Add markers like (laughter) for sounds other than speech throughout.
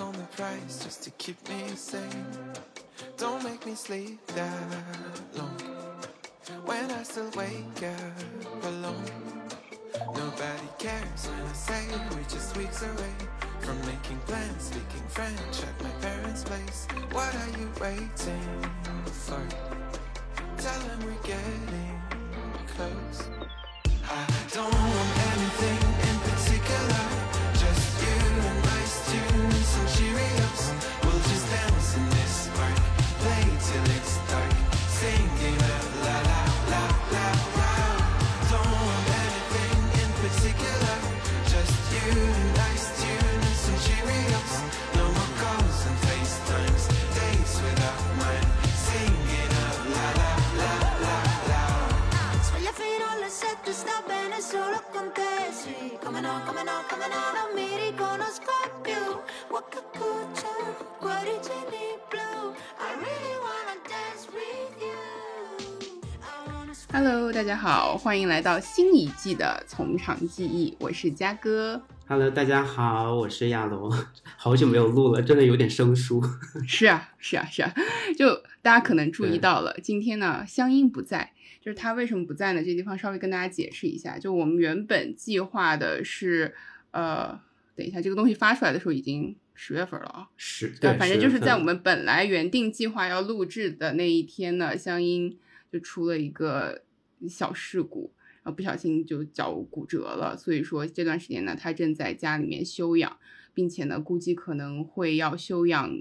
On the price just to keep me sane. Don't make me sleep that long. When I still wake up alone. Nobody cares when I say we're just weeks away from making plans, speaking French at my parents' place. What are you waiting for? Tell them we're getting close. I don't solo con te, sì. Come no, come no, come no, non mi riconosco più. Waka cuccia, cuoricini blu. I really wanna dance with you. I wanna scream Hello，大家好，欢迎来到新一季的《从长计议》，我是嘉哥。Hello，大家好，我是亚龙，(laughs) 好久没有录了，真的有点生疏。(laughs) 是啊，是啊，是啊，就大家可能注意到了，今天呢，香音不在，就是他为什么不在呢？这地方稍微跟大家解释一下，就我们原本计划的是，呃，等一下，这个东西发出来的时候已经十月份了啊。是，对，反正就是在我10月份们本来原定计划要录制的那一天呢，香音就出了一个小事故，不小心就脚骨折了，所以说这段时间呢，他正在家里面休养，并且呢，估计可能会要休养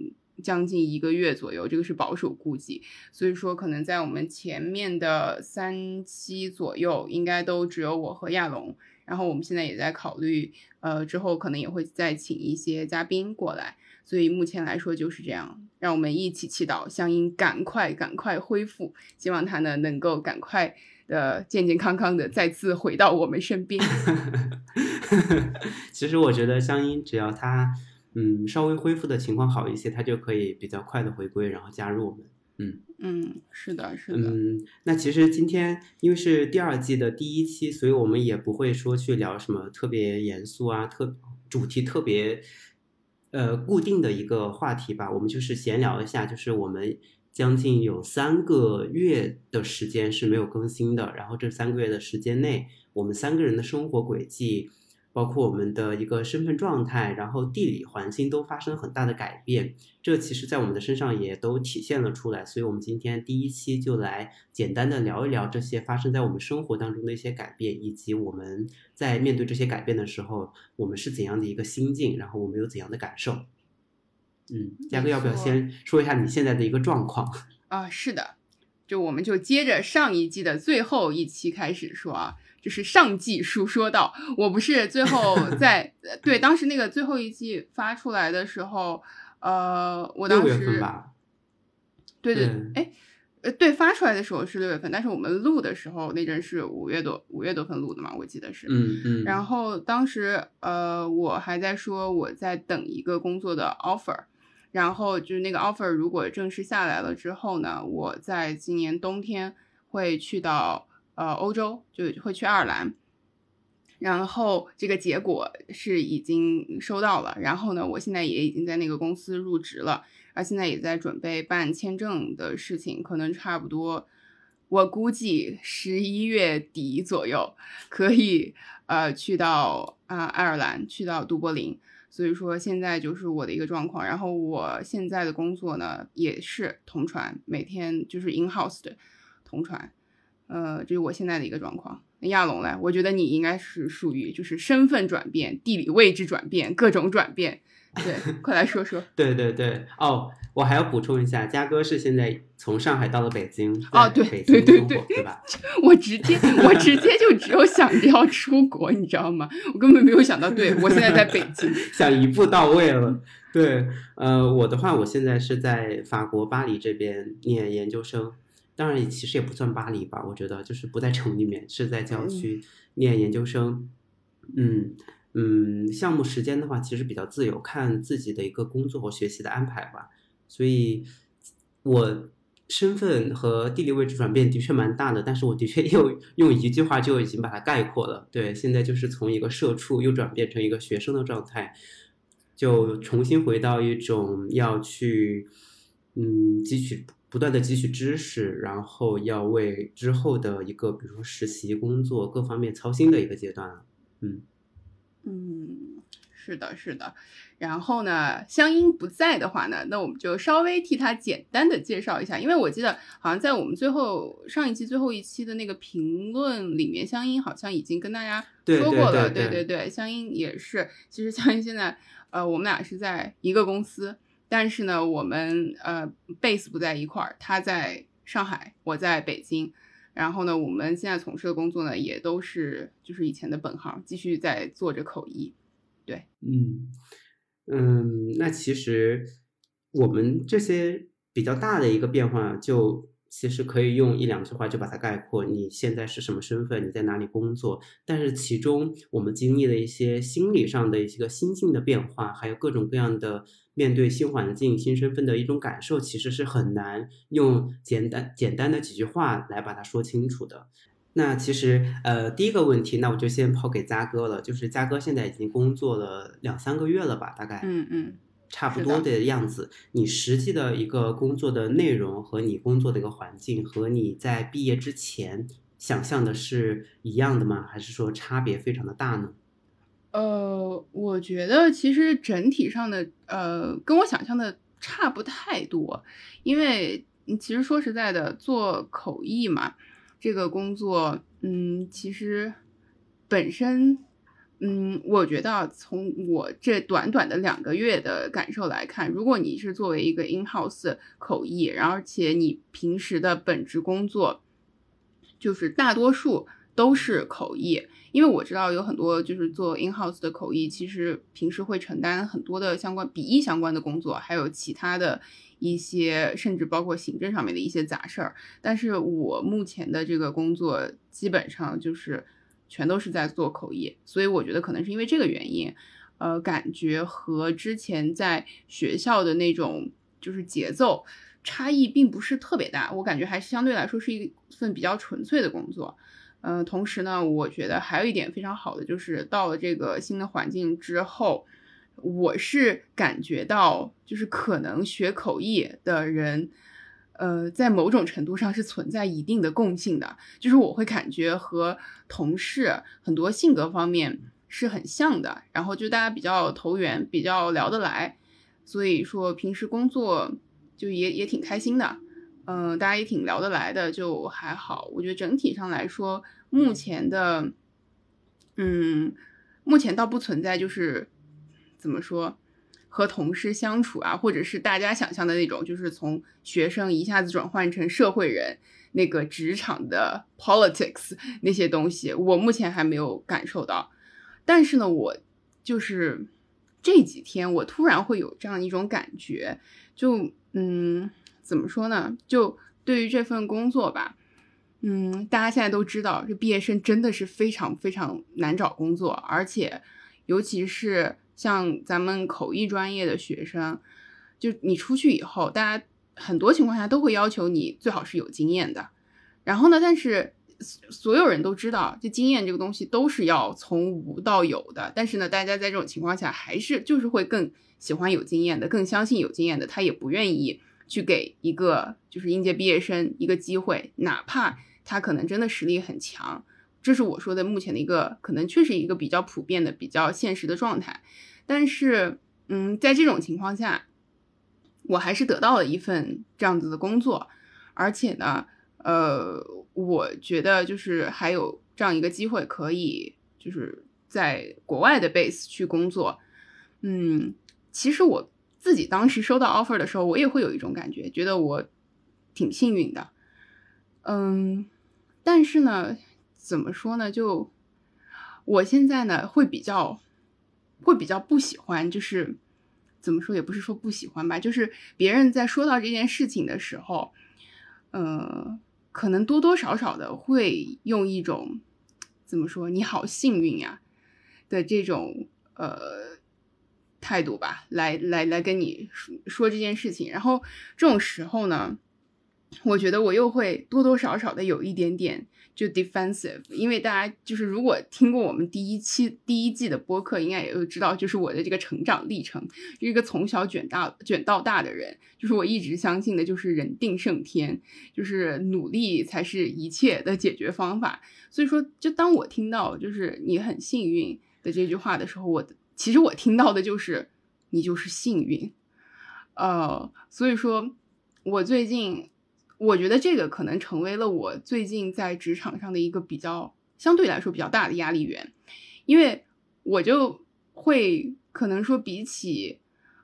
将近一个月左右，这个是保守估计，所以说可能在我们前面的三期左右，应该都只有我和亚龙。然后我们现在也在考虑，呃，之后可能也会再请一些嘉宾过来，所以目前来说就是这样。让我们一起祈祷香音赶快赶快恢复，希望他呢能够赶快的健健康康的再次回到我们身边。(laughs) 其实我觉得香音只要他嗯稍微恢复的情况好一些，他就可以比较快的回归，然后加入我们。嗯嗯，是的，是的，嗯，那其实今天因为是第二季的第一期，所以我们也不会说去聊什么特别严肃啊、特主题特别呃固定的一个话题吧。我们就是闲聊一下，就是我们将近有三个月的时间是没有更新的，然后这三个月的时间内，我们三个人的生活轨迹。包括我们的一个身份状态，然后地理环境都发生很大的改变，这其实在我们的身上也都体现了出来。所以，我们今天第一期就来简单的聊一聊这些发生在我们生活当中的一些改变，以及我们在面对这些改变的时候，我们是怎样的一个心境，然后我们有怎样的感受。嗯，嘉哥要不要先说一下你现在的一个状况？啊，是的，就我们就接着上一季的最后一期开始说啊，就是上季书说到，我不是最后 (laughs) 在呃对当时那个最后一季发出来的时候，呃，我当六月份时吧，对对对，哎。呃，对，发出来的时候是六月份，但是我们录的时候那阵是五月多五月多份录的嘛，我记得是。嗯嗯，然后当时呃，我还在说我在等一个工作的 offer，然后就是那个 offer 如果正式下来了之后呢，我在今年冬天会去到呃欧洲，就会去爱尔兰。然后这个结果是已经收到了，然后呢，我现在也已经在那个公司入职了，而现在也在准备办签证的事情，可能差不多，我估计十一月底左右可以呃去到啊、爱尔兰，去到都柏林。所以说现在就是我的一个状况，然后我现在的工作呢也是同传，每天就是 in house 的同传，呃，这是我现在的一个状况。亚龙嘞，我觉得你应该是属于就是身份转变、地理位置转变、各种转变，对，快来说说。(laughs) 对对对，哦，我还要补充一下，嘉哥是现在从上海到了北京，哦对对对对京生活，对吧？(laughs) 我直接我直接就只有想着要出国，你知道吗？我根本没有想到，对我现在在北京。(laughs) 想一步到位了。对，呃，我的话，我现在是在法国巴黎这边念研究生，当然也其实也不算巴黎吧，我觉得就是不在城里面，是在郊区念研究生。嗯嗯，项目时间的话，其实比较自由，看自己的一个工作和学习的安排吧。所以，我身份和地理位置转变的确蛮大的，但是我的确又用一句话就已经把它概括了。对，现在就是从一个社畜又转变成一个学生的状态。就重新回到一种要去嗯汲取不断的汲取知识，然后要为之后的一个比如说实习工作各方面操心的一个阶段。嗯嗯，是的，是的。然后呢，香音不在的话呢，那我们就稍微替他简单的介绍一下，因为我记得好像在我们最后上一期最后一期的那个评论里面，香音好像已经跟大家说过了，对对对对，香音也是。其实香音现在呃，我们俩是在一个公司，但是呢，我们呃 base 不在一块儿，他在上海，我在北京。然后呢，我们现在从事的工作呢，也都是就是以前的本行，继续在做着口译。对，嗯嗯，那其实我们这些比较大的一个变化，就其实可以用一两句话就把它概括。你现在是什么身份？你在哪里工作？但是其中我们经历了一些心理上的一些个心境的变化，还有各种各样的。面对新环境、新身份的一种感受，其实是很难用简单简单的几句话来把它说清楚的。那其实，呃，第一个问题，那我就先抛给嘉哥了。就是嘉哥现在已经工作了两三个月了吧？大概，嗯嗯，差不多的样子。你实际的一个工作的内容和你工作的一个环境，和你在毕业之前想象的是一样的吗？还是说差别非常的大呢？呃，我觉得其实整体上的呃，跟我想象的差不太多，因为其实说实在的，做口译嘛，这个工作，嗯，其实本身，嗯，我觉得从我这短短的两个月的感受来看，如果你是作为一个 in house 口译，然后而且你平时的本职工作，就是大多数都是口译。因为我知道有很多就是做 in house 的口译，其实平时会承担很多的相关笔译相关的工作，还有其他的一些，甚至包括行政上面的一些杂事儿。但是我目前的这个工作基本上就是全都是在做口译，所以我觉得可能是因为这个原因，呃，感觉和之前在学校的那种就是节奏差异并不是特别大，我感觉还是相对来说是一份比较纯粹的工作。嗯，同时呢，我觉得还有一点非常好的，就是到了这个新的环境之后，我是感觉到，就是可能学口译的人，呃，在某种程度上是存在一定的共性的，就是我会感觉和同事很多性格方面是很像的，然后就大家比较投缘，比较聊得来，所以说平时工作就也也挺开心的。嗯，大家也挺聊得来的，就还好。我觉得整体上来说，目前的，嗯，目前倒不存在就是怎么说和同事相处啊，或者是大家想象的那种，就是从学生一下子转换成社会人，那个职场的 (laughs) politics 那些东西，我目前还没有感受到。但是呢，我就是这几天我突然会有这样一种感觉，就嗯。怎么说呢？就对于这份工作吧，嗯，大家现在都知道，这毕业生真的是非常非常难找工作，而且尤其是像咱们口译专业的学生，就你出去以后，大家很多情况下都会要求你最好是有经验的。然后呢，但是所有人都知道，这经验这个东西都是要从无到有的。但是呢，大家在这种情况下，还是就是会更喜欢有经验的，更相信有经验的，他也不愿意。去给一个就是应届毕业生一个机会，哪怕他可能真的实力很强，这是我说的目前的一个可能确实一个比较普遍的、比较现实的状态。但是，嗯，在这种情况下，我还是得到了一份这样子的工作，而且呢，呃，我觉得就是还有这样一个机会可以就是在国外的 base 去工作。嗯，其实我。自己当时收到 offer 的时候，我也会有一种感觉，觉得我挺幸运的，嗯，但是呢，怎么说呢？就我现在呢，会比较会比较不喜欢，就是怎么说，也不是说不喜欢吧，就是别人在说到这件事情的时候，呃，可能多多少少的会用一种怎么说“你好幸运呀”的这种呃。态度吧，来来来跟你说说这件事情。然后这种时候呢，我觉得我又会多多少少的有一点点就 defensive，因为大家就是如果听过我们第一期第一季的播客，应该也都知道，就是我的这个成长历程，一个从小卷大卷到大的人，就是我一直相信的就是人定胜天，就是努力才是一切的解决方法。所以说，就当我听到就是你很幸运的这句话的时候，我其实我听到的就是你就是幸运，呃，所以说我最近。我觉得这个可能成为了我最近在职场上的一个比较相对来说比较大的压力源，因为我就会可能说比起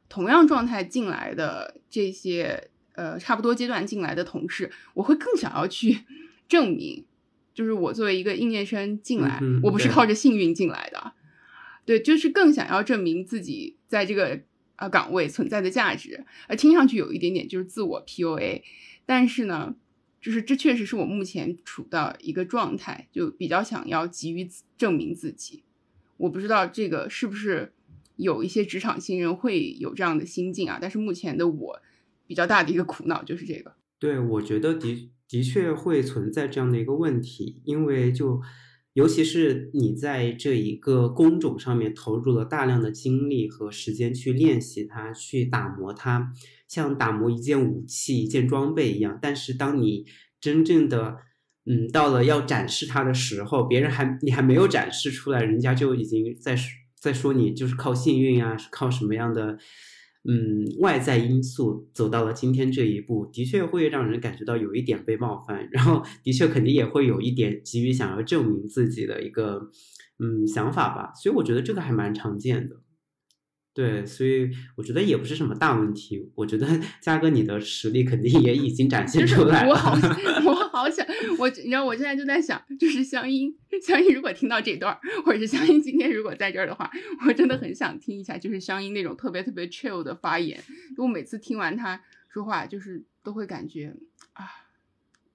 同样状态进来的这些呃差不多阶段进来的同事，我会更想要去 (laughs) 证明，就是我作为一个应届生进来，我不是靠着幸运进来的，对，就是更想要证明自己在这个啊岗位存在的价值，而听上去有一点点就是自我 PUA。但是呢，就是这确实是我目前处的一个状态，就比较想要急于证明自己。我不知道这个是不是有一些职场新人会有这样的心境啊？但是目前的我比较大的一个苦恼就是这个。对，我觉得的的确会存在这样的一个问题，因为就尤其是你在这一个工种上面投入了大量的精力和时间去练习它，去打磨它。像打磨一件武器、一件装备一样，但是当你真正的，嗯，到了要展示它的时候，别人还你还没有展示出来，人家就已经在在说你就是靠幸运啊，是靠什么样的，嗯，外在因素走到了今天这一步，的确会让人感觉到有一点被冒犯，然后的确肯定也会有一点急于想要证明自己的一个，嗯，想法吧，所以我觉得这个还蛮常见的。对，所以我觉得也不是什么大问题。我觉得 (laughs) 嘉哥你的实力肯定也已经展现出来了。我好，(laughs) 我好想，我你知道，我现在就在想，就是香音，香音如果听到这段，或者是香音今天如果在这儿的话，我真的很想听一下，就是香音那种特别特别 chill 的发言。我每次听完他说话，就是都会感觉啊。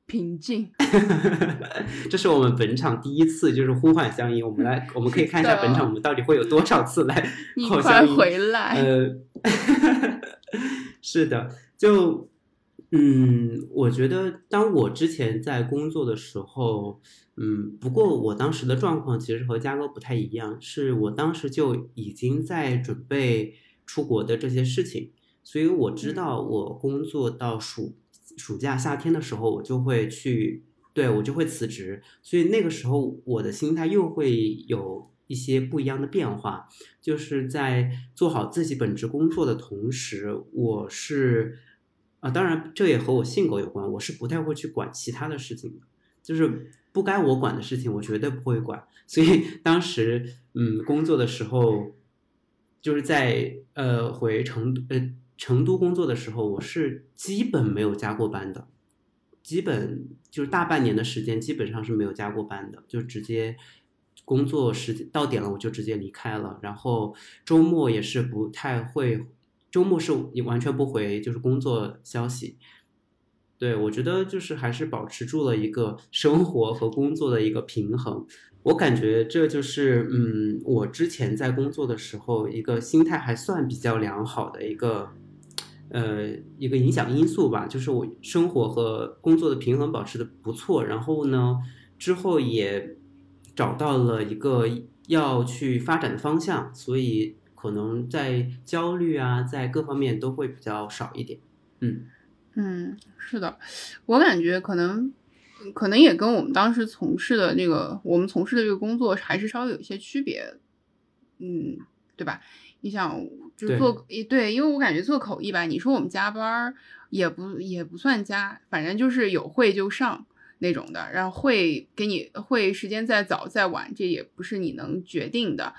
平静，(laughs) 这是我们本场第一次就是呼唤香音，我们来，(laughs) 我们可以看一下本场我们到底会有多少次来号香音。回来，呃，(laughs) 是的，就嗯，我觉得当我之前在工作的时候，嗯，不过我当时的状况其实和嘉哥不太一样，是我当时就已经在准备出国的这些事情，所以我知道我工作到暑。暑假夏天的时候，我就会去，对我就会辞职，所以那个时候我的心态又会有一些不一样的变化，就是在做好自己本职工作的同时，我是啊，当然这也和我性格有关，我是不太会去管其他的事情的，就是不该我管的事情，我绝对不会管。所以 (laughs) 当时嗯，工作的时候，就是在呃回成都呃。成都工作的时候，我是基本没有加过班的，基本就是大半年的时间，基本上是没有加过班的，就直接工作时间到点了，我就直接离开了。然后周末也是不太会，周末是你完全不回，就是工作消息。对我觉得就是还是保持住了一个生活和工作的一个平衡。我感觉这就是嗯，我之前在工作的时候一个心态还算比较良好的一个。呃，一个影响因素吧，就是我生活和工作的平衡保持的不错，然后呢，之后也找到了一个要去发展的方向，所以可能在焦虑啊，在各方面都会比较少一点。嗯嗯，是的，我感觉可能可能也跟我们当时从事的这个我们从事的这个工作还是稍微有一些区别，嗯，对吧？你想就做对，因为我感觉做口译吧，你说我们加班也不也不算加，反正就是有会就上那种的，然后会给你会时间再早再晚，这也不是你能决定的，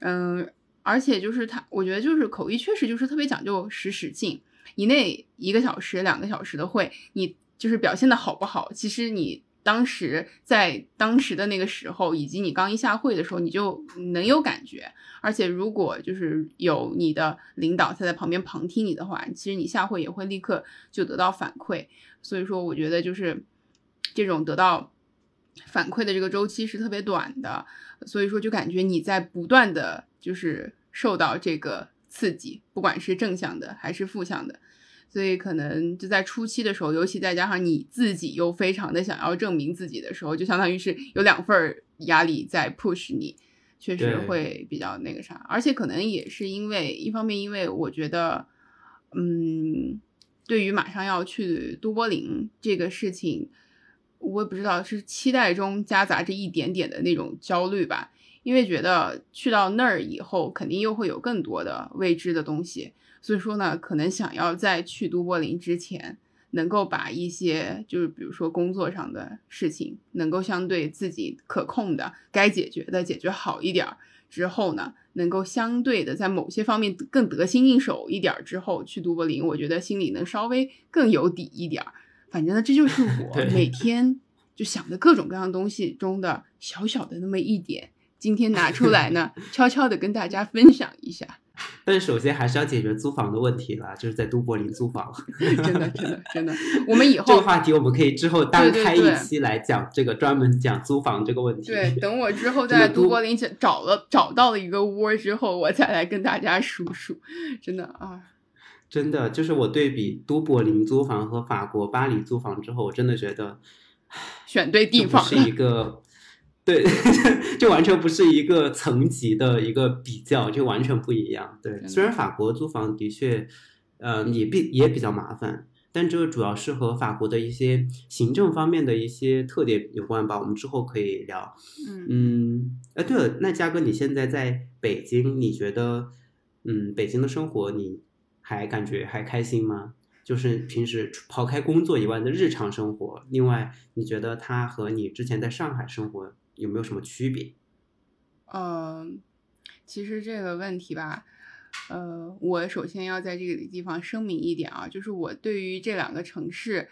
嗯，而且就是他，我觉得就是口译确实就是特别讲究实时性，你那一个小时两个小时的会，你就是表现的好不好，其实你。当时在当时的那个时候，以及你刚一下会的时候，你就能有感觉。而且如果就是有你的领导他在旁边旁听你的话，其实你下会也会立刻就得到反馈。所以说，我觉得就是这种得到反馈的这个周期是特别短的。所以说，就感觉你在不断的就是受到这个刺激，不管是正向的还是负向的。所以可能就在初期的时候，尤其再加上你自己又非常的想要证明自己的时候，就相当于是有两份儿压力在 push 你，确实会比较那个啥。而且可能也是因为一方面，因为我觉得，嗯，对于马上要去都柏林这个事情，我也不知道是期待中夹杂着一点点的那种焦虑吧。因为觉得去到那儿以后，肯定又会有更多的未知的东西，所以说呢，可能想要在去都柏林之前，能够把一些就是比如说工作上的事情，能够相对自己可控的、该解决的解决好一点儿之后呢，能够相对的在某些方面更得心应手一点儿之后去都柏林，我觉得心里能稍微更有底一点儿。反正呢，这就是 (laughs) 我每天就想的各种各样的东西中的小小的那么一点。今天拿出来呢，(laughs) 悄悄的跟大家分享一下，但是首先还是要解决租房的问题啦，就是在都柏林租房。(laughs) 真的，真的，真的，我们以 (laughs) 后这个话题我们可以之后单开一期来讲这个，专门讲租房这个问题。对，等我之后在都柏林找找了找到了一个窝之后，我再来跟大家数数，真的啊，真的就是我对比都柏林租房和法国巴黎租房之后，我真的觉得选对地方是一个，对，(laughs) 这完全不是一个层级的一个比较，就完全不一样。对，虽然法国租房的确，呃，也比也比较麻烦，但这个主要是和法国的一些行政方面的一些特点有关吧。我们之后可以聊。嗯嗯，哎，对了，那嘉哥，你现在在北京，你觉得，嗯，北京的生活你还感觉还开心吗？就是平时除抛开工作以外的日常生活，另外你觉得它和你之前在上海生活有没有什么区别？嗯，其实这个问题吧，呃，我首先要在这个地方声明一点啊，就是我对于这两个城市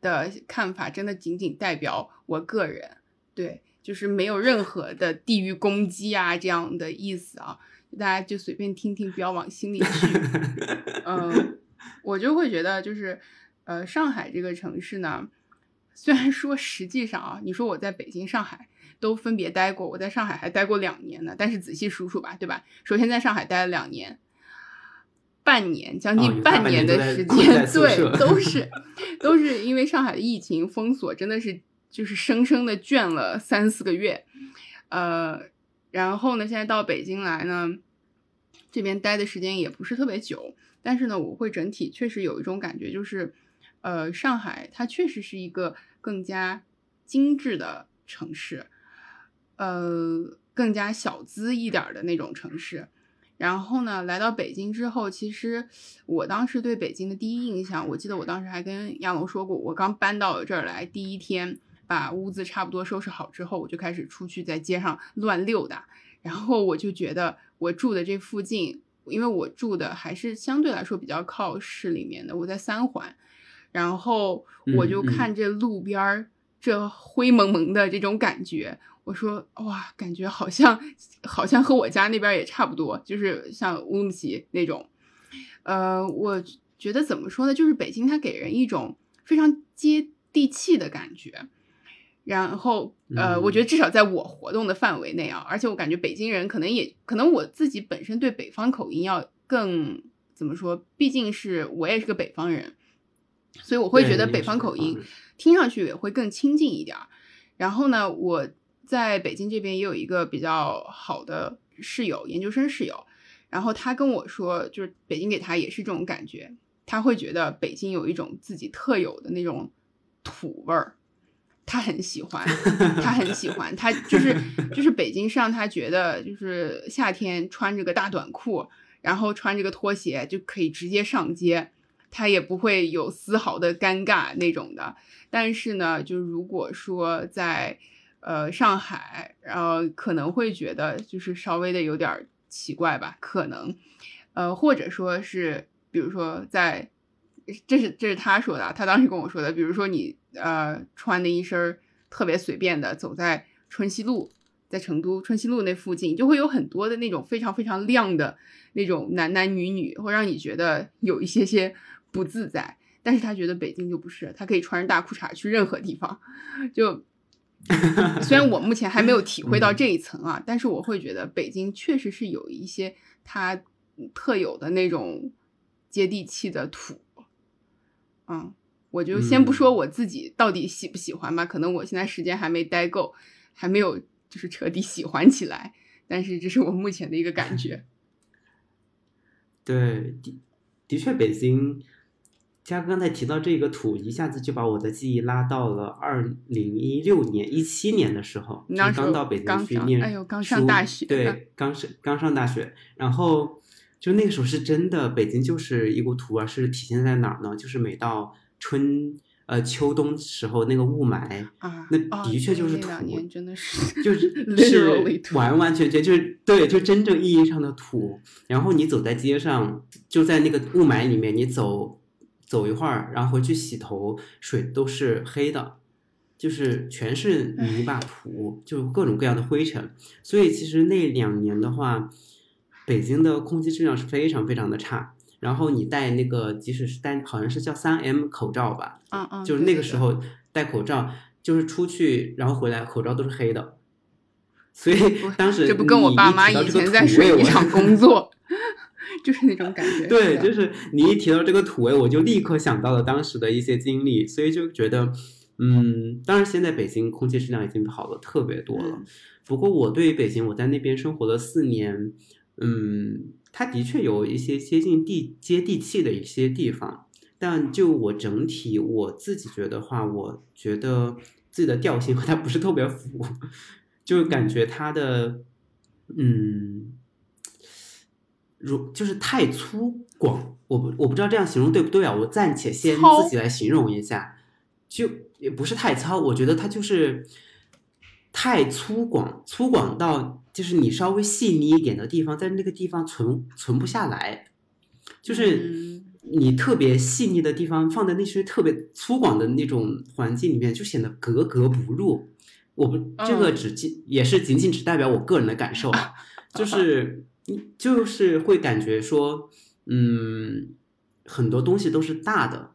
的看法，真的仅仅代表我个人，对，就是没有任何的地域攻击啊这样的意思啊，大家就随便听听，不要往心里去。嗯，(laughs) 我就会觉得就是，呃，上海这个城市呢，虽然说实际上啊，你说我在北京、上海都分别待过，我在上海还待过两年呢，但是仔细数数吧，对吧？首先在上海待了两年，半年，将哦近半年的时 (laughs) 间，对，都 (laughs) 是都是因为上海的疫情封锁，真的是就是生生的卷了三四个月，呃，然后呢，现在到北京来呢，这边待的时间也不是特别久，但是呢，我会整体确实有一种感觉，就是，呃，上海它确实是一个更加精致的城市，呃，更加小资一点儿的那种城市。然后呢，来到北京之后，其实我当时对北京的第一印象，我记得我当时还跟亚龙说过，我刚搬到这儿来第一天，把屋子差不多收拾好之后，我就开始出去在街上乱溜达。然后我就觉得我住的这附近，因为我住的还是相对来说比较靠市里面的，我在三环，然后我就看这路边儿这灰蒙蒙的这种感觉，我说哇，感觉好像好像和我家那边也差不多，就是像乌鲁木齐那种。呃，我觉得怎么说呢，就是北京它给人一种非常接地气的感觉。然后，呃，我觉得至少在我活动的范围内啊，而且我感觉北京人可能也可能我自己本身对北方口音要更怎么说，毕竟是我也是个北方人，所以我会觉得北方口音听上去也会更亲近一点儿。然后呢，我在北京这边也有一个比较好的室友，研究生室友，然后他跟我说，就是北京给他也是这种感觉，他会觉得北京有一种自己特有的那种土味儿。他很喜欢，他很喜欢，他就是就是北京是让他觉得就是夏天穿着个大短裤，然后穿着个拖鞋就可以直接上街，他也不会有丝毫的尴尬那种的。但是呢，就如果说在呃上海，然后可能会觉得就是稍微的有点奇怪吧，可能，呃，或者说是比如说在。这是这是他说的，他当时跟我说的。比如说你呃穿的一身特别随便的，走在春熙路，在成都春熙路那附近，就会有很多的那种非常非常亮的那种男男女女，会让你觉得有一些些不自在。但是他觉得北京就不是，他可以穿着大裤衩去任何地方。就 (laughs) 虽然我目前还没有体会到这一层啊，但是我会觉得北京确实是有一些它特有的那种接地气的土。嗯，我就先不嗯说我自己到底喜不喜欢吧，可能我现在时间还没待够，还没有就是彻底喜欢起来。但是这是我目前的一个感觉。(laughs) 对，的的确，北京，佳哥刚才提到这个土，一下子就把我的记忆拉到了二零一六年、一七年的时候，就刚到北京去念哎呦刚上书大学对，刚上刚上大学，然后就那个时候是真的，北京就是一股土味儿，是体现在哪儿呢？就是每到春呃秋冬时候那个雾霾，啊，那啊的确就是土那两年真的是就是是 (laughs) 完完全全就是对，就真正意义上的土。然后你走在街上，就在那个雾霾里面，你走走一会儿，然后回去洗头，水都是黑的，就是全是泥巴土，就各种各样的灰尘。所以其实那两年的话，北京的空气质量是非常非常的差。然后你戴那个，即使是戴，好像是叫三 M 口罩吧，嗯嗯，就是那个时候戴口罩，就是出去然后回来口罩都是黑的，所以当时这不跟我爸妈以前在水泥厂 (laughs) 工作，就是那种感觉。对，就是你一提到这个土味，我就立刻想到了当时的一些经历，所以就觉得，嗯，当然现在北京空气质量已经好了特别多了。嗯不过我对于北京，我在那边生活了四年，嗯，它的确有一些接近地接地气的一些地方，但就我整体我自己觉得话，我觉得自己的调性和它不是特别符，(laughs) 就感觉它的，嗯，如就是太粗犷，我不我不知道这样形容对不对啊？我暂且先自己来形容一下，就也不是太糙，我觉得它就是太粗犷，粗犷到就是你稍微细腻一点的地方，在那个地方存存不下来，就是嗯你特别细腻的地方放在那些特别粗犷的那种环境里面，就显得格格不入。我不，这个嗯只仅也是仅仅只代表我个人的感受啊，(laughs) 就是你就是会感觉说，嗯，很多东西都是大的，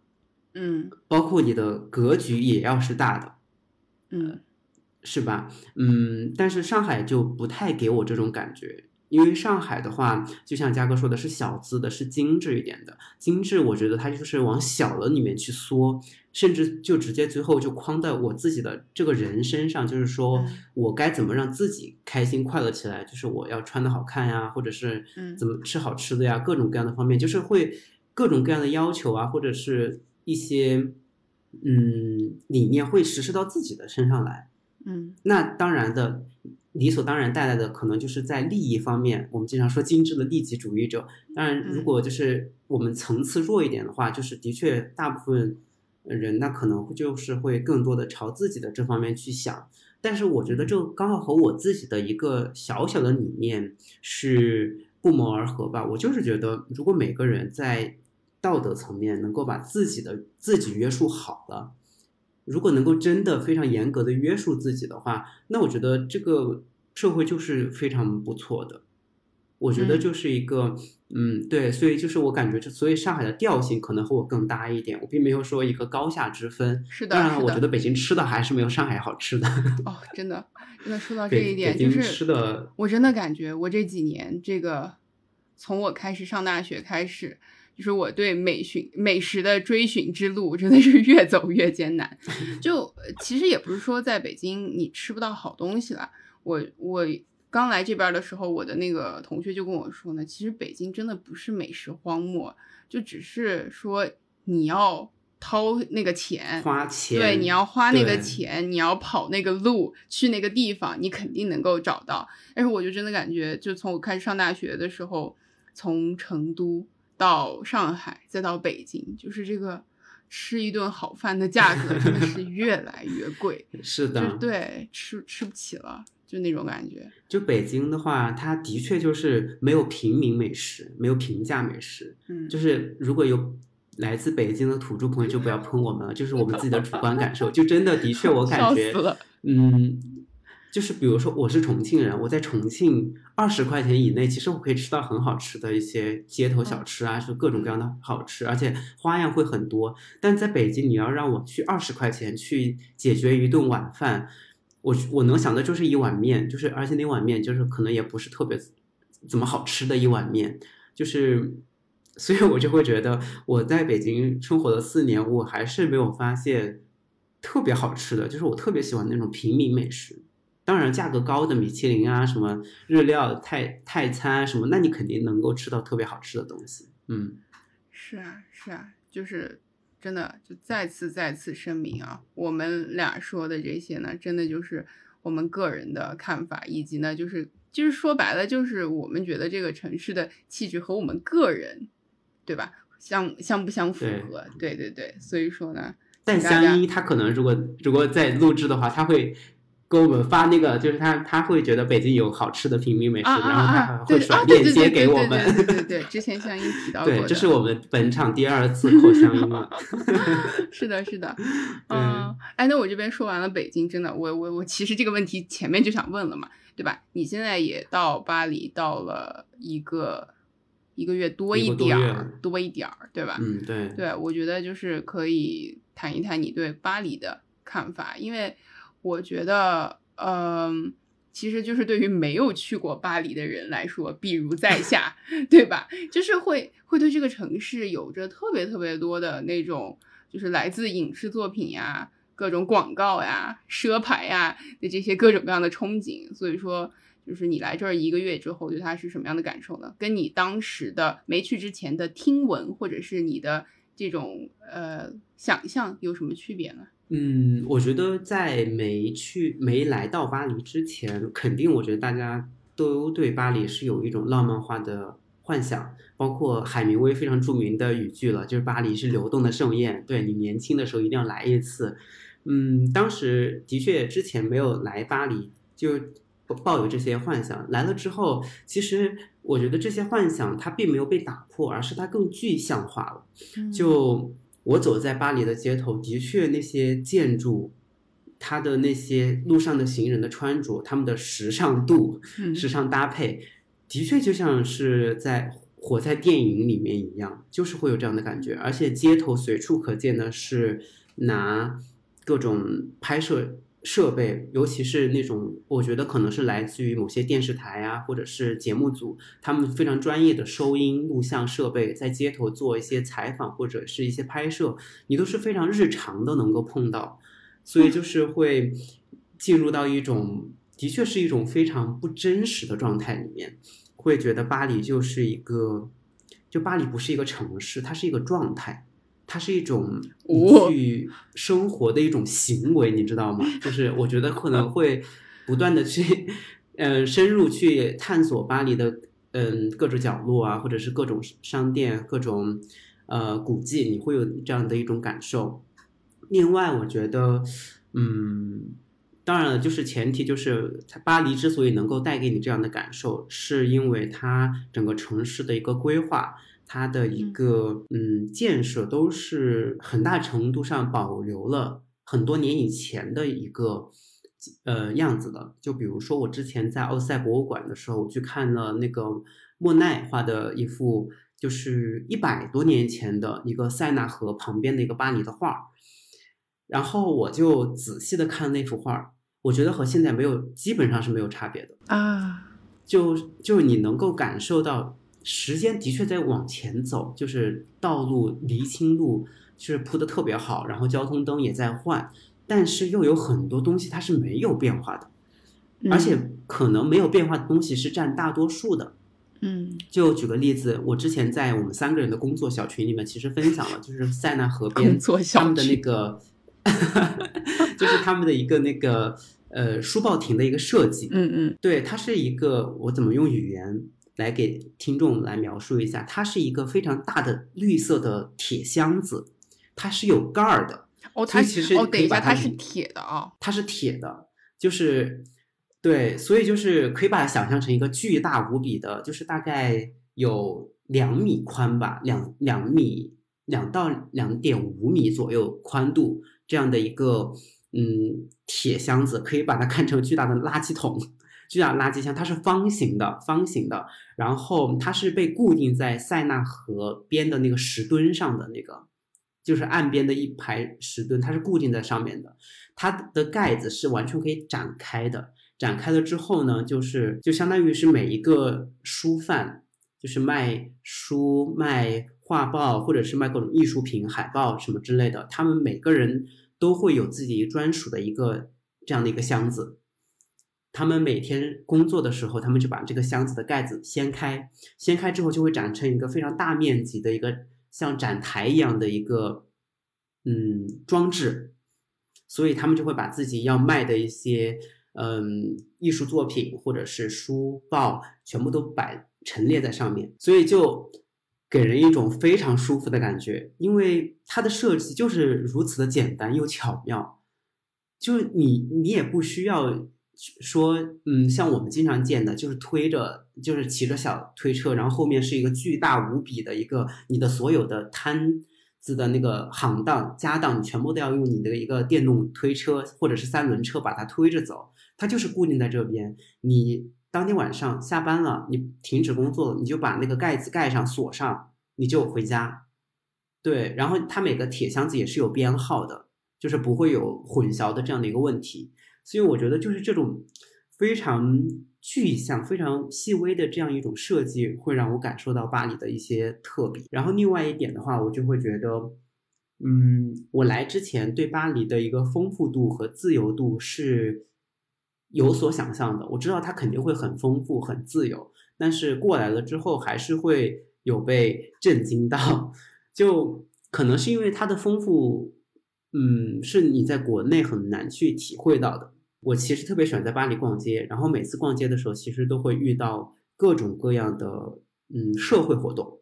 嗯包括你的格局也要是大的。嗯是吧？嗯，但是上海就不太给我这种感觉，因为上海的话，就像嘉哥说的是小资的，是精致一点的。精致，我觉得它就是往小了里面去缩，甚至就直接最后就框在我自己的这个人身上，就是说嗯我该怎么让自己开心快乐起来，就是我要穿的好看呀，或者是嗯怎么吃好吃的呀，各种各样的方面，就是会各种各样的要求啊，或者是一些嗯理念会实施到自己的身上来。嗯那当然的，理所当然带来的可能就是在利益方面，我们经常说精致的利己主义者。当然，如嗯果就是我们层次弱一点的话，就是的确大部分人那可能就是会更多的朝自己的这方面去想。但是我觉得这刚好和我自己的一个小小的理念是不谋而合吧。我就是觉得，如果每个人在道德层面能够把自己的自己约束好了。如果能够真的非常严格的约束自己的话，那我觉得这个社会就是非常不错的。我觉得嗯就是一个，嗯对，所以就是我感觉这，所以上海的调性可能和我更搭一点。我并没有说一个高下之分。是的当然，我觉得北京吃的还是没有上海好吃的。(laughs) 哦，真的真的说到这一点，北京就是吃的，我真的感觉我这几年这个从我开始上大学开始，就是我对美寻美食的追寻之路真的是越走越艰难。(laughs) 就呃其实也不是说在北京你吃不到好东西了，我我刚来这边的时候，我的那个同学就跟我说呢，其实北京真的不是美食荒漠，就只是说你要掏那个钱，花钱，对，你要花那个钱，你要跑那个路去那个地方，你肯定能够找到。但是我就真的感觉，就从我开始上大学的时候，从成都到上海再到北京，就是这个吃一顿好饭的价格真的是 (laughs) 越来越贵，(laughs) 是的，对吃吃不起了，就那种感觉。就北京的话，它的确就是没有平民美食，没有平价美食。嗯，就是如果有来自北京的土著朋友，就不要喷我们了，就是我们自己的主观感受。就真的，的确，我感 (laughs) 觉。嗯，就是比如说我是重庆人，我在重庆二十块钱以内，其实我可以吃到很好吃的一些街头小吃啊，是各种各样的好吃，而且花样会很多。但在北京，你要让我去二十块钱去解决一顿晚饭，我我能想的就是一碗面，就是而且那碗面就是可能也不是特别怎么好吃的一碗面，就是 (laughs) 所以我就会觉得我在北京生活了四年，我还是没有发现特别好吃的，就是我特别喜欢那种平民美食。当然，价格高的米其林啊，什么日料、泰泰餐什么，那你肯定能够吃到特别好吃的东西。嗯，是啊，是啊，就是真的，就再次再次声明啊，我们俩说的这些呢，真的就是我们个人的看法，以及呢，就是就是说白了，就是我们觉得这个城市的气质和我们个人，对吧，相相不相符合？对对对，所以说呢，但香依他可能如果如果在录制的话，他会。给我们发那个，就是他他会觉得北京有好吃的平民美食，啊啊然后他会甩链接给我们。对对对对，之前香音提到过对，这是我们本场第二次扣香音了。(laughs) 是的，是的，(laughs) 嗯，哎，那我这边说完了北京，真的，我我我其实这个问题前面就想问了嘛，对吧？你现在也到巴黎到了一个一个月多一点儿，多一点儿，对吧？嗯，对，对，我觉得就是可以谈一谈你对巴黎的看法，因为我觉得，嗯、其实就是对于没有去过巴黎的人来说，比如在下，(laughs) 对吧？就是会会对这个城市有着特别特别多的那种，就是来自影视作品呀、各种广告呀、奢牌呀的这些各种各样的憧憬。所以说，就是你来这儿一个月之后，对它是什么样的感受呢？跟你当时的没去之前的听闻，或者是你的这种呃想象有什么区别呢？嗯，我觉得在没去没来到巴黎之前，肯定我觉得大家都对巴黎是有一种浪漫化的幻想，包括海明威非常著名的语句了，就是巴黎是流动的盛宴，对你年轻的时候一定要来一次。嗯，当时的确之前没有来巴黎，就抱抱有这些幻想，来了之后，其实我觉得这些幻想它并没有被打破，而是它更具象化了。就我走在巴黎的街头，的确那些建筑，它的那些路上的行人的穿着，他们的时尚度、嗯时尚搭配，的确就像是在活在电影里面一样，就是会有这样的感觉。而且街头随处可见的是拿各种拍摄设备，尤其是那种我觉得可能是来自于某些电视台啊，或者是节目组，他们非常专业的收音录像设备，在街头做一些采访或者是一些拍摄，你都是非常日常的能够碰到，所以就是会进入到一种的确是一种非常不真实的状态里面，会觉得巴黎就是一个，就巴黎不是一个城市，它是一个状态。它是一种去生活的一种行为，你知道吗？就是我觉得可能会不断的去，呃，深入去探索巴黎的，嗯，各种角落啊，或者是各种商店、各种呃古迹，你会有这样的一种感受。另外，我觉得，嗯，当然了，就是前提就是巴黎之所以能够带给你这样的感受，是因为它整个城市的一个规划。它的一个嗯建设都是很大程度上保留了很多年以前的一个呃样子的。就比如说我之前在奥赛博物馆的时候，我去看了那个莫奈画的一幅，就是一百多年前的一个塞纳河旁边的一个巴黎的画，然后我就仔细的看那幅画，我觉得和现在没有基本上是没有差别的。啊，就就你能够感受到时间的确在往前走，就是道路沥青路是铺的特别好，然后交通灯也在换，但是又有很多东西它是没有变化的，而且可能没有变化的东西是占大多数的。嗯就举个例子，我之前在我们三个人的工作小群里面，其实分享了，就是塞纳河边他们的那群个，(laughs) 就是他们的一个那个呃书报亭的一个设计。嗯嗯对，它是一个，我怎么用语言来给听众来描述一下？它是一个非常大的绿色的铁箱子，它是有盖儿的，哦，它其实哦，等一下，可以把它它是铁的啊、它是铁的，就是对，所以就是可以把它想象成一个巨大无比的，就是大概有两米宽吧，两两米两到两点五米左右宽度这样的一个嗯铁箱子，可以把它看成巨大的垃圾桶。巨大垃圾箱，它是方形的，方形的，然后它是被固定在塞纳河边的那个石墩上的那个，就是岸边的一排石墩，它是固定在上面的。它的盖子是完全可以展开的，展开了之后呢，就是就相当于是每一个书贩，就是卖书、卖画报，或者是卖各种艺术品、海报什么之类的。他们每个人都会有自己专属的一个这样的一个箱子。他们每天工作的时候，他们就把这个箱子的盖子掀开，掀开之后就会长成一个非常大面积的一个像展台一样的一个嗯装置。所以他们就会把自己要卖的一些嗯艺术作品或者是书报全部都摆陈列在上面，所以就给人一种非常舒服的感觉，因为它的设计就是如此的简单又巧妙，就你你也不需要说嗯像我们经常见的，就是推着就是骑着小推车，然后后面是一个巨大无比的一个你的所有的摊。子的那个行当家当全部都要用你的一个电动推车或者是三轮车把它推着走，它就是固定在这边。你当天晚上下班了，你停止工作了，你就把那个盖子盖上锁上，你就回家。对，然后它每个铁箱子也是有编号的，就是不会有混淆的这样的一个问题。所以我觉得就是这种非常。具象非常细微的这样一种设计，会让我感受到巴黎的一些特别。然后另外一点的话，我就会觉得，嗯，我来之前对巴黎的一个丰富度和自由度是有所想象的。我知道它肯定会很丰富、很自由，但是过来了之后，还是会有被震惊到。(laughs) 就可能是因为它的丰富，嗯，是你在国内很难去体会到的。我其实特别喜欢在巴黎逛街，然后每次逛街的时候，其实都会遇到各种各样的嗯社会活动。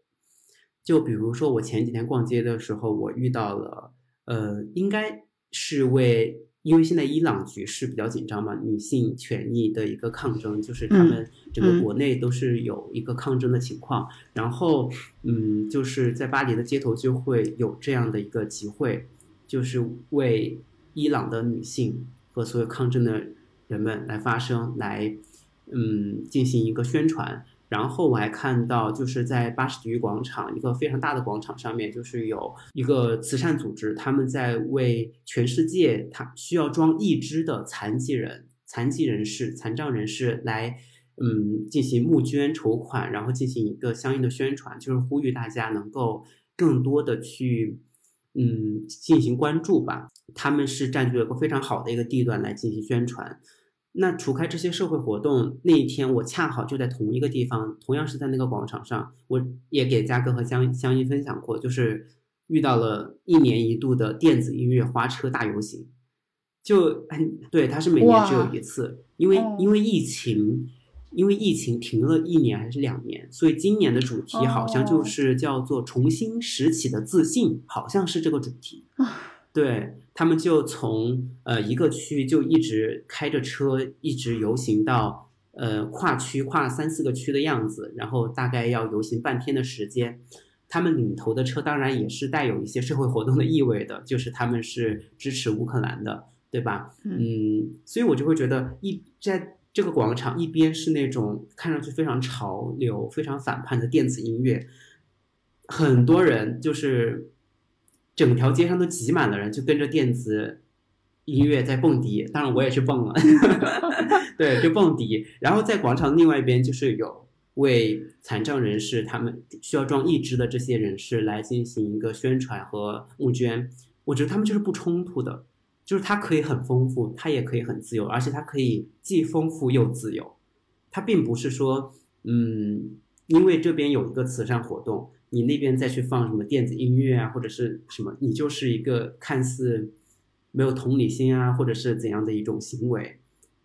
就比如说我前几天逛街的时候，我遇到了呃，应该是为因为现在伊朗局势比较紧张嘛，女性权益的一个抗争，就是他们整个国内都是有一个抗争的情况。然后嗯，就是在巴黎的街头就会有这样的一个集会，就是为伊朗的女性。和所有抗争的人们来发声，来，嗯，进行一个宣传。然后我还看到，就是在巴士体育广场一个非常大的广场上面，就是有一个慈善组织，他们在为全世界他需要装义肢的残疾人、残疾人士、残障人士来，嗯，进行募捐筹款，然后进行一个相应的宣传，就是呼吁大家能够更多的去。嗯，进行关注吧。他们是占据了一个非常好的一个地段来进行宣传。那除开这些社会活动，那一天我恰好就在同一个地方，同样是在那个广场上，我也给嘉哥和香香一分享过，就是遇到了一年一度的电子音乐花车大游行。就很对，它是每年只有一次，因为因为疫情。因为疫情停了一年还是两年，所以今年的主题好像就是叫做“重新拾起的自信”，好像是这个主题。(laughs) 对他们就从呃一个区就一直开着车，一直游行到呃跨区，跨三四个区的样子，然后大概要游行半天的时间。他们领头的车当然也是带有一些社会活动的意味的，就是他们是支持乌克兰的，对吧？嗯，所以我就会觉得一在。这个广场一边是那种看上去非常潮流、非常反叛的电子音乐，很多人就是整条街上都挤满了人，就跟着电子音乐在蹦迪。当然我也去蹦了，(laughs) 对，就蹦迪。然后在广场另外一边就是有为残障人士，他们需要装义肢的这些人士来进行一个宣传和募捐。我觉得他们就是不冲突的。就是它可以很丰富，它也可以很自由，而且它可以既丰富又自由。它并不是说，嗯，因为这边有一个慈善活动，你那边再去放什么电子音乐啊，或者是什么，你就是一个看似没有同理心啊，或者是怎样的一种行为。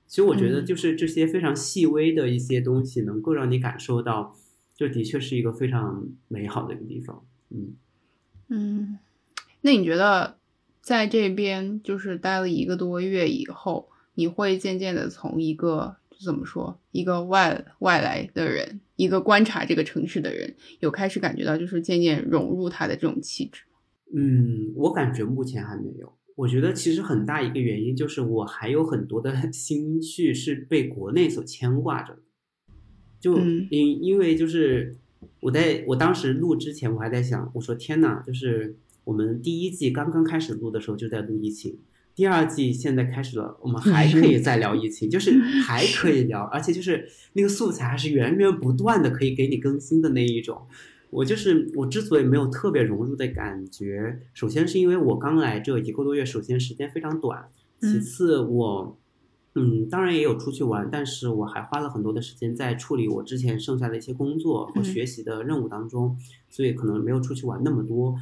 其实我觉得，就是这些非常细微的一些东西，能够让你感受到，这的确是一个非常美好的一个地方。嗯嗯，那你觉得？在这边就是待了一个多月以后，你会渐渐的从一个怎么说，一个外外来的人，一个观察这个城市的人，有开始感觉到就是渐渐融入他的这种气质嗯，我感觉目前还没有。我觉得其实很大一个原因就是我还有很多的 (laughs) 心绪是被国内所牵挂着，就因因为就是我在我当时录之前，我还在想，我说天呐，就是。我们第一季刚刚开始录的时候就在录疫情，第二季现在开始了，我们还可以再聊疫情，就是还可以聊，而且就是那个素材还是源源不断的可以给你更新的那一种。我就是我之所以没有特别融入的感觉，首先是因为我刚来这一个多月，首先时间非常短，其次我。嗯，当然也有出去玩，但是我还花了很多的时间在处理我之前剩下的一些工作和学习的任务当中，所以可能没有出去玩那么多。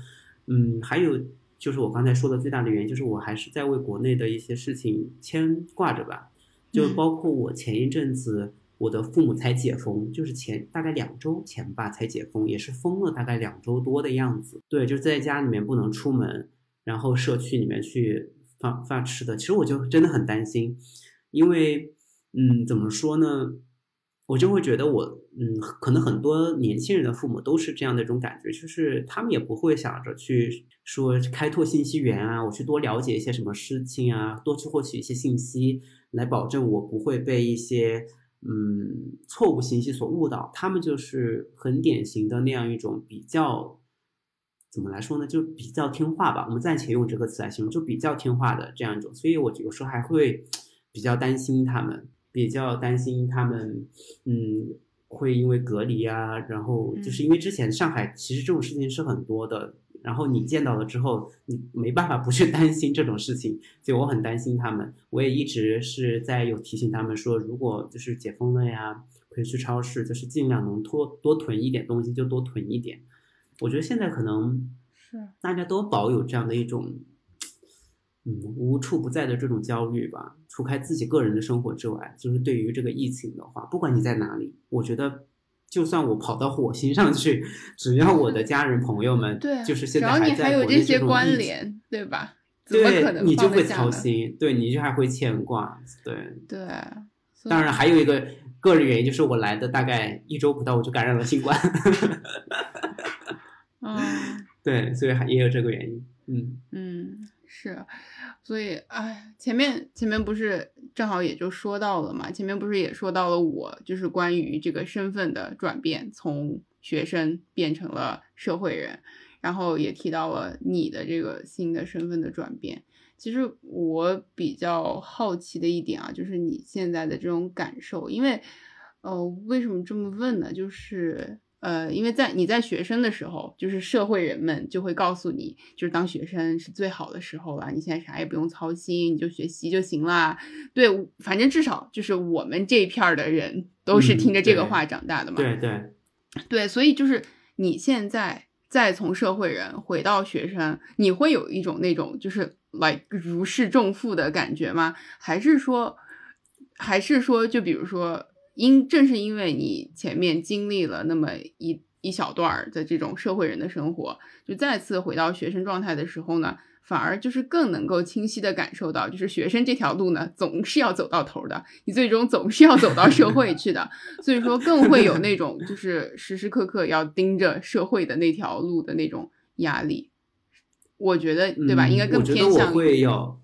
嗯，还有就是我刚才说的最大的原因，就是我还是在为国内的一些事情牵挂着吧，就包括我前一阵子我的父母才解封，就是前大概两周前吧才解封，也是封了大概两周多的样子。对，就在家里面不能出门，然后社区里面去发发吃的，其实我就真的很担心。因为，嗯，怎么说呢？我就会觉得我，嗯，可能很多年轻人的父母都是这样的一种感觉，就是他们也不会想着去说开拓信息源啊，我去多了解一些什么事情啊，多去获取一些信息，来保证我不会被一些嗯错误信息所误导。他们就是很典型的那样一种比较，怎么来说呢？就比较听话吧。我们暂且用这个词来形容，就比较听话的这样一种。所以我有时候还会。比较担心他们，比较担心他们，嗯，会因为隔离啊，然后就是因为之前上海其实这种事情是很多的，然后你见到了之后，你没办法不去 (laughs) 担心这种事情，所以我很担心他们。我也一直是在有提醒他们说，如果就是解封了呀，可以去超市，就是尽量能多多囤一点东西就多囤一点。我觉得现在可能是大家都保有这样的一种。嗯，无处不在的这种焦虑吧，除开自己个人的生活之外，就是对于这个疫情的话，不管你在哪里，我觉得，就算我跑到火星上去，只要我的家人朋友们，对，就是现在还在国内这些关联，对吧？(laughs) 对，你就会操心，对，你就还会牵挂，对，对。当然，还有一个个人原因，就是我来的大概一周不到，我就感染了新冠。(laughs) 嗯，(laughs) 对，所以还也有这个原因，嗯嗯。是，所以哎，前面前面不是正好也就说到了嘛？前面不是也说到了我就是关于这个身份的转变，从学生变成了社会人，然后也提到了你的这个新的身份的转变。其实我比较好奇的一点啊，就是你现在的这种感受，因为呃，为什么这么问呢？就是。呃，因为在你在学生的时候，就是社会人们就会告诉你，就是当学生是最好的时候了。你现在啥也不用操心，你就学习就行了。对，反正至少就是我们这一片的人都是听着这个话长大的嘛。对对对，所以就是你现在再从社会人回到学生，你会有一种那种就是来如释重负的感觉吗？还是说，还是说，就比如说。因正是因为你前面经历了那么一一小段儿的这种社会人的生活，就再次回到学生状态的时候呢，反而就是更能够清晰的感受到，就是学生这条路呢，总是要走到头的，你最终总是要走到社会去的，(laughs) 所以说更会有那种就是时时刻刻要盯着社会的那条路的那种压力。我觉得对吧？应该更偏向会有，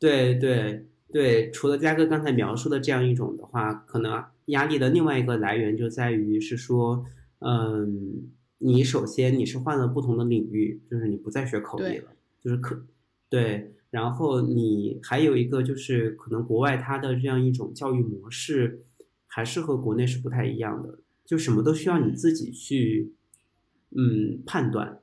对对对，除了嘉哥刚才描述的这样一种的话，可能。压力的另外一个来源就在于是说，嗯，你首先你是换了不同的领域，就是你不再学口译了，就是可对，然后你还有一个就是可能国外它的这样一种教育模式，还是和国内是不太一样的，就什么都需要你自己去，嗯，判断，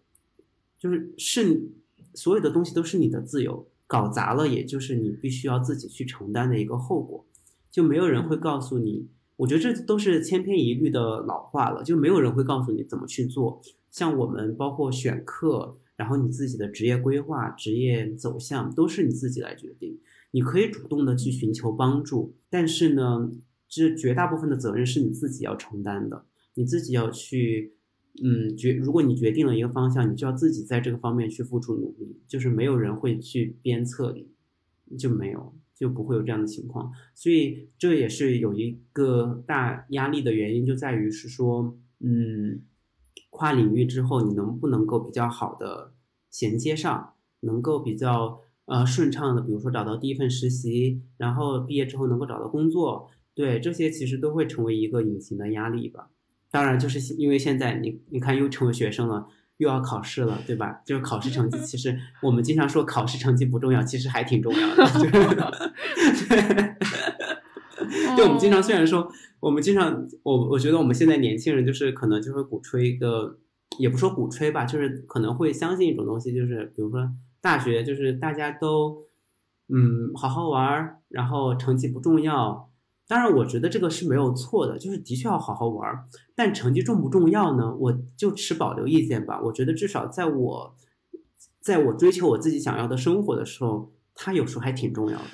就是是所有的东西都是你的自由，搞砸了也就是你必须要自己去承担的一个后果，就没有人会告诉你。我觉得这都是千篇一律的老话了，就没有人会告诉你怎么去做。像我们包括选课，然后你自己的职业规划、职业走向，都是你自己来决定。你可以主动的去寻求帮助，但是呢，这绝大部分的责任是你自己要承担的。你自己要去，嗯，决如果你决定了一个方向，你就要自己在这个方面去付出努力。就是没有人会去鞭策你，就没有。就不会有这样的情况，所以这也是有一个大压力的原因，就在于是说，嗯，跨领域之后你能不能够比较好的衔接上，能够比较呃顺畅的，比如说找到第一份实习，然后毕业之后能够找到工作，对这些其实都会成为一个隐形的压力吧。当然，就是因为现在你你看又成为学生了，又要考试了，对吧？就是考试成绩，其实我们经常说考试成绩不重要，其实还挺重要的。就 (laughs) 是对，(laughs) 就我们经常虽然说，我们经常我我觉得我们现在年轻人就是可能就会鼓吹一个，也不说鼓吹吧，就是可能会相信一种东西，就是比如说大学就是大家都嗯好好玩儿，然后成绩不重要。当然，我觉得这个是没有错的，就是的确要好好玩儿。但成绩重不重要呢？我就持保留意见吧。我觉得至少在我，在我追求我自己想要的生活的时候，它有时候还挺重要的。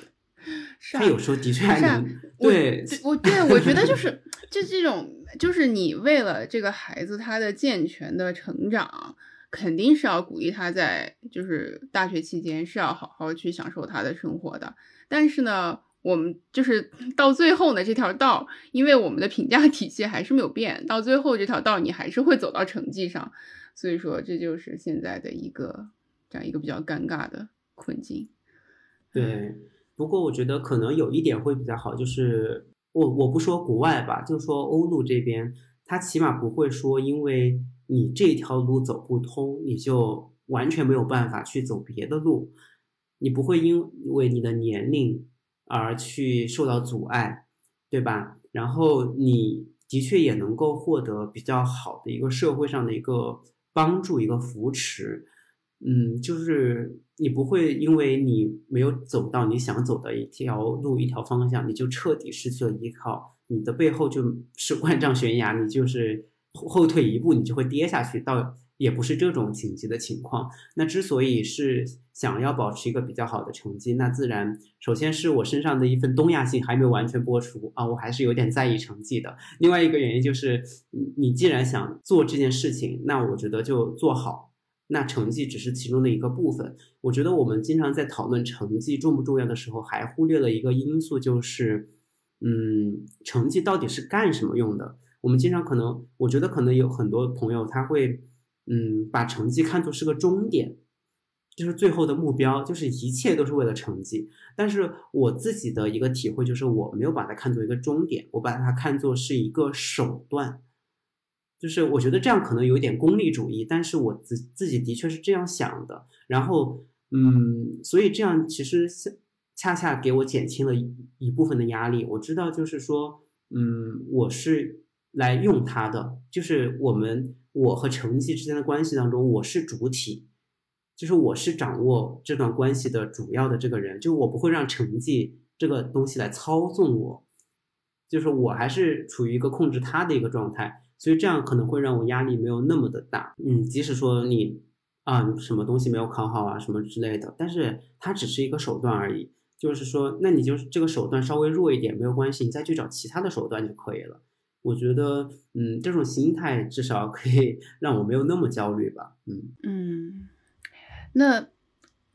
(laughs) 是啊它有时候的确还能对我对我觉得就是就这种，就是你为了这个孩子他的健全的成长，肯定是要鼓励他在就是大学期间是要好好去享受他的生活的。但是呢，我们就是 (laughs) 到最后呢，这条道，因为我们的评价体系还是没有变，到最后这条道你还是会走到成绩上，所以说这就是现在的一个这样一个比较尴尬的困境。对，不过我觉得可能有一点会比较好，就是我我不说国外吧，就说欧陆这边，他起码不会说因为你这条路走不通，你就完全没有办法去走别的路，你不会因为你的年龄而去受到阻碍，对吧？然后你的确也能够获得比较好的一个社会上的一个帮助，一个扶持。嗯，就是你不会因为你没有走到你想走的一条路、一条方向，你就彻底失去了依靠，你的背后就 (laughs) 是万丈悬崖，你就是后退一步，你就会跌下去。到也不是这种紧急的情况。那之所以是想要保持一个比较好的成绩，那自然首先是我身上的一份东亚性还没有完全播出啊，我还是有点在意成绩的。另外一个原因就是，你既然想做这件事情，那我觉得就做好。那成绩只是其中的一个部分。我觉得我们经常在讨论成绩重不重要的时候，还忽略了一个因素，就是，嗯，成绩到底是干什么用的？我们经常可能，我觉得可能有很多朋友他会，嗯，把成绩看作是个终点，就是最后的目标，就是一切都是为了成绩。但是我自己的一个体会就是，我没有把它看作一个终点，我把它看作是一个手段。就是我觉得这样可能有点功利主义，但是我自自己的确是这样想的。然后，嗯，所以这样其实恰恰给我减轻了一一部分的压力。我知道，就是说，嗯，我是来用它的，就是我们我和成绩之间的关系当中，我是主体，就是我是掌握这段关系的主要的这个人，就我不会让成绩这个东西来操纵我，就是我还是处于一个控制他的一个状态。所以这样可能会让我压力没有那么的大，嗯，即使说你啊什么东西没有考好啊什么之类的，但是它只是一个手段而已。就是说，那你就是这个手段稍微弱一点没有关系，你再去找其他的手段就可以了。我觉得，嗯，这种心态至少可以让我没有那么焦虑吧。嗯嗯，那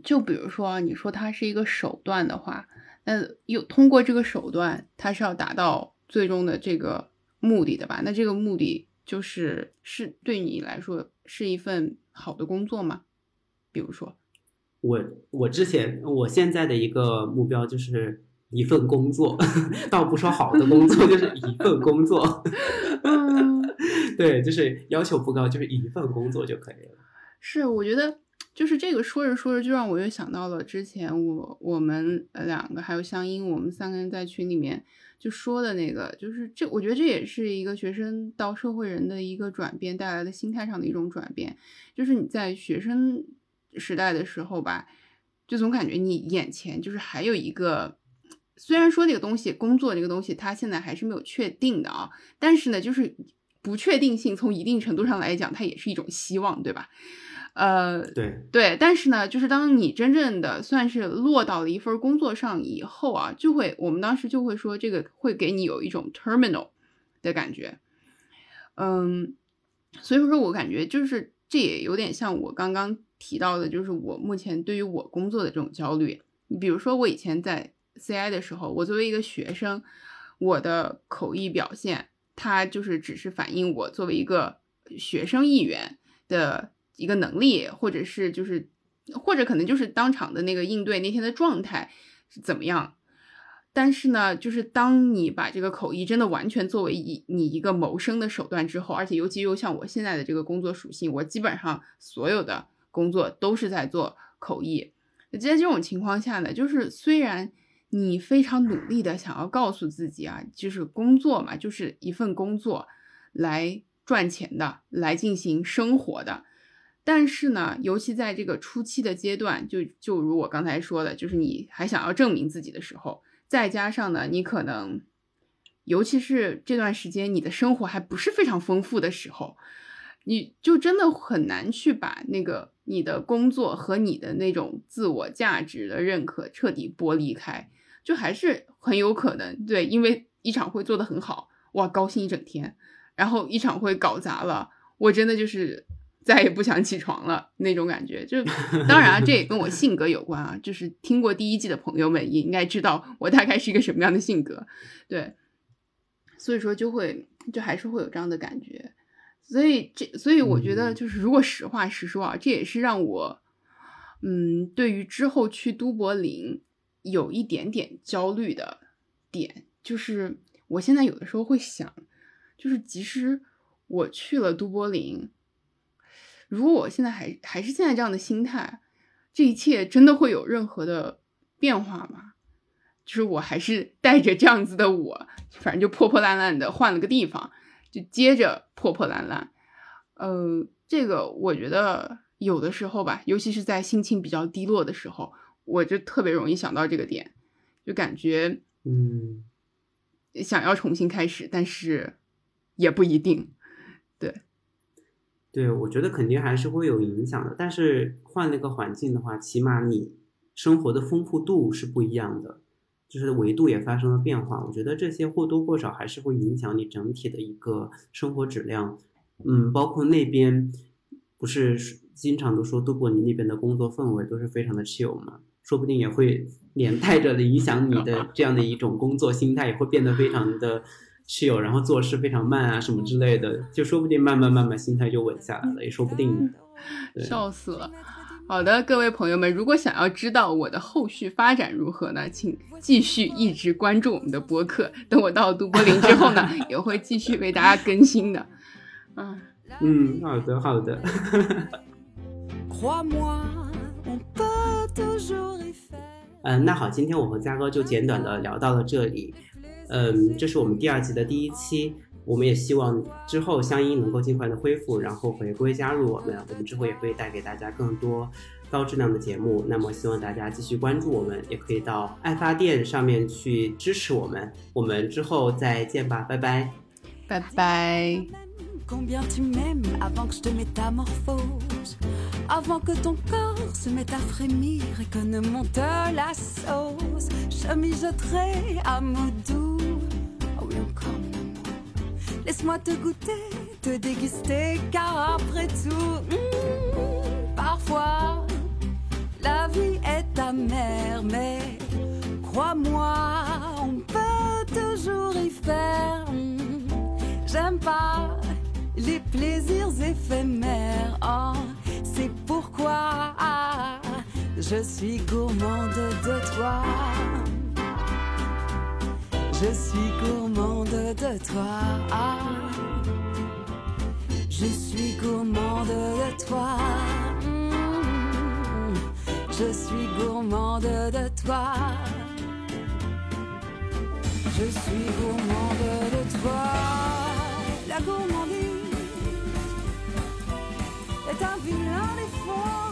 就比如说啊你说它是一个手段的话，那又通过这个手段，它是要达到最终的这个目的的吧？那这个目的就是是对你来说是一份好的工作吗？比如说，我我之前我现在的一个目标就是一份工作，(laughs) 倒不说好的工作，就是一份工作。(laughs) 嗯，对，就是要求不高，就是一份工作就可以了。是，我觉得就是这个说着说着，就让我又想到了之前我我们两个还有香音，我们三个人在群里面就说的那个，就是这，我觉得这也是一个学生到社会人的一个转变带来的心态上的一种转变，就是你在学生时代的时候吧，就总感觉你眼前就是还有一个。虽然说这个东西，工作这个东西，它现在还是没有确定的啊，但是呢，就是不确定性从一定程度上来讲，它也是一种希望，对吧？呃，对对，但是呢，就是当你真正的算是落到了一份工作上以后啊，就会我们当时就会说，这个会给你有一种 terminal 的感觉，嗯，所以说我感觉就是这也有点像我刚刚提到的，就是我目前对于我工作的这种焦虑。你比如说，我以前在 CI 的时候，我作为一个学生，我的口译表现，它就是只是反映我作为一个学生议员的一个能力，或者是就是，或者可能就是当场的那个应对那天的状态是怎么样。但是呢，就是当你把这个口译真的完全作为一你一个谋生的手段之后，而且尤其又像我现在的这个工作属性，我基本上所有的工作都是在做口译。在这种情况下呢，就是虽然你非常努力的想要告诉自己啊，就是工作嘛，就是一份工作来赚钱的，来进行生活的。但是呢，尤其在这个初期的阶段，就就如我刚才说的，就是你还想要证明自己的时候。再加上呢，你可能，尤其是这段时间，你的生活还不是非常丰富的时候，你就真的很难去把那个你的工作和你的那种自我价值的认可彻底剥离开，就还是很有可能对，因为一场会做得很好，哇，高兴一整天，然后一场会搞砸了，我真的就是。(laughs) 再也不想起床了那种感觉，就 (laughs) 当然啊，这也跟我性格有关啊。就是听过第一季的朋友们也应该知道我大概是一个什么样的性格，对，所以说就会就还是会有这样的感觉。所以这所以我觉得就是如果实话实说啊，这也是让我嗯对于之后去都柏林有一点点焦虑的点，就是我现在有的时候会想，就是即使我去了都柏林。如果我现在还还是现在这样的心态，这一切真的会有任何的变化吗？就是我还是带着这样子的我，反正就破破烂烂的换了个地方，就接着破破烂烂。呃，这个我觉得有的时候吧，尤其是在心情比较低落的时候，我就特别容易想到这个点，就感觉嗯，想要重新开始，但是也不一定，对。对，我觉得肯定还是会有影响的。但是换了一个环境的话，起码你生活的丰富度是不一样的，就是维度也发生了变化。我觉得这些或多或少还是会影响你整体的一个生活质量。嗯，包括那边不是经常都说杜博你那边的工作氛围都是非常的 chill 嘛，说不定也会连带着的影响你的 (laughs) 这样的一种工作心态，也会变得非常的。室友，然后做事非常慢啊，什么之类的，就说不定慢慢慢慢心态就稳下来了，也说不定。(laughs) 笑死了。好的，各位朋友们，如果想要知道我的后续发展如何呢，请继续一直关注我们的播客。等我到都柏林之后呢，(laughs) 也会继续为大家更新的。嗯嗯，好的好的。嗯，那好，今天我和嘉哥就简短的聊到了这里。嗯，这是我们第二季的第一期，我们也希望之后香音能够尽快的恢复，然后回归加入我们，我们之后也会带给大家更多高质量的节目。那么希望大家继续关注我们，也可以到爱发电上面去支持我们。我们之后再见吧，拜拜，拜拜。Avant que ton corps se mette à frémir et que ne monte la sauce Je mijoterai à mots doux. Oh oui encore. Laisse-moi te goûter, te déguster Car après tout hmm, Parfois La vie est amère Mais crois-moi On peut toujours y faire. Hmm, J'aime pas les plaisirs éphémères. Oh, c'est pourquoi je suis gourmande de toi. Je suis gourmande de toi. Je suis gourmande de toi. Mm. Je suis gourmande de toi. Je suis gourmande de toi. La gourmande est un vilain effort.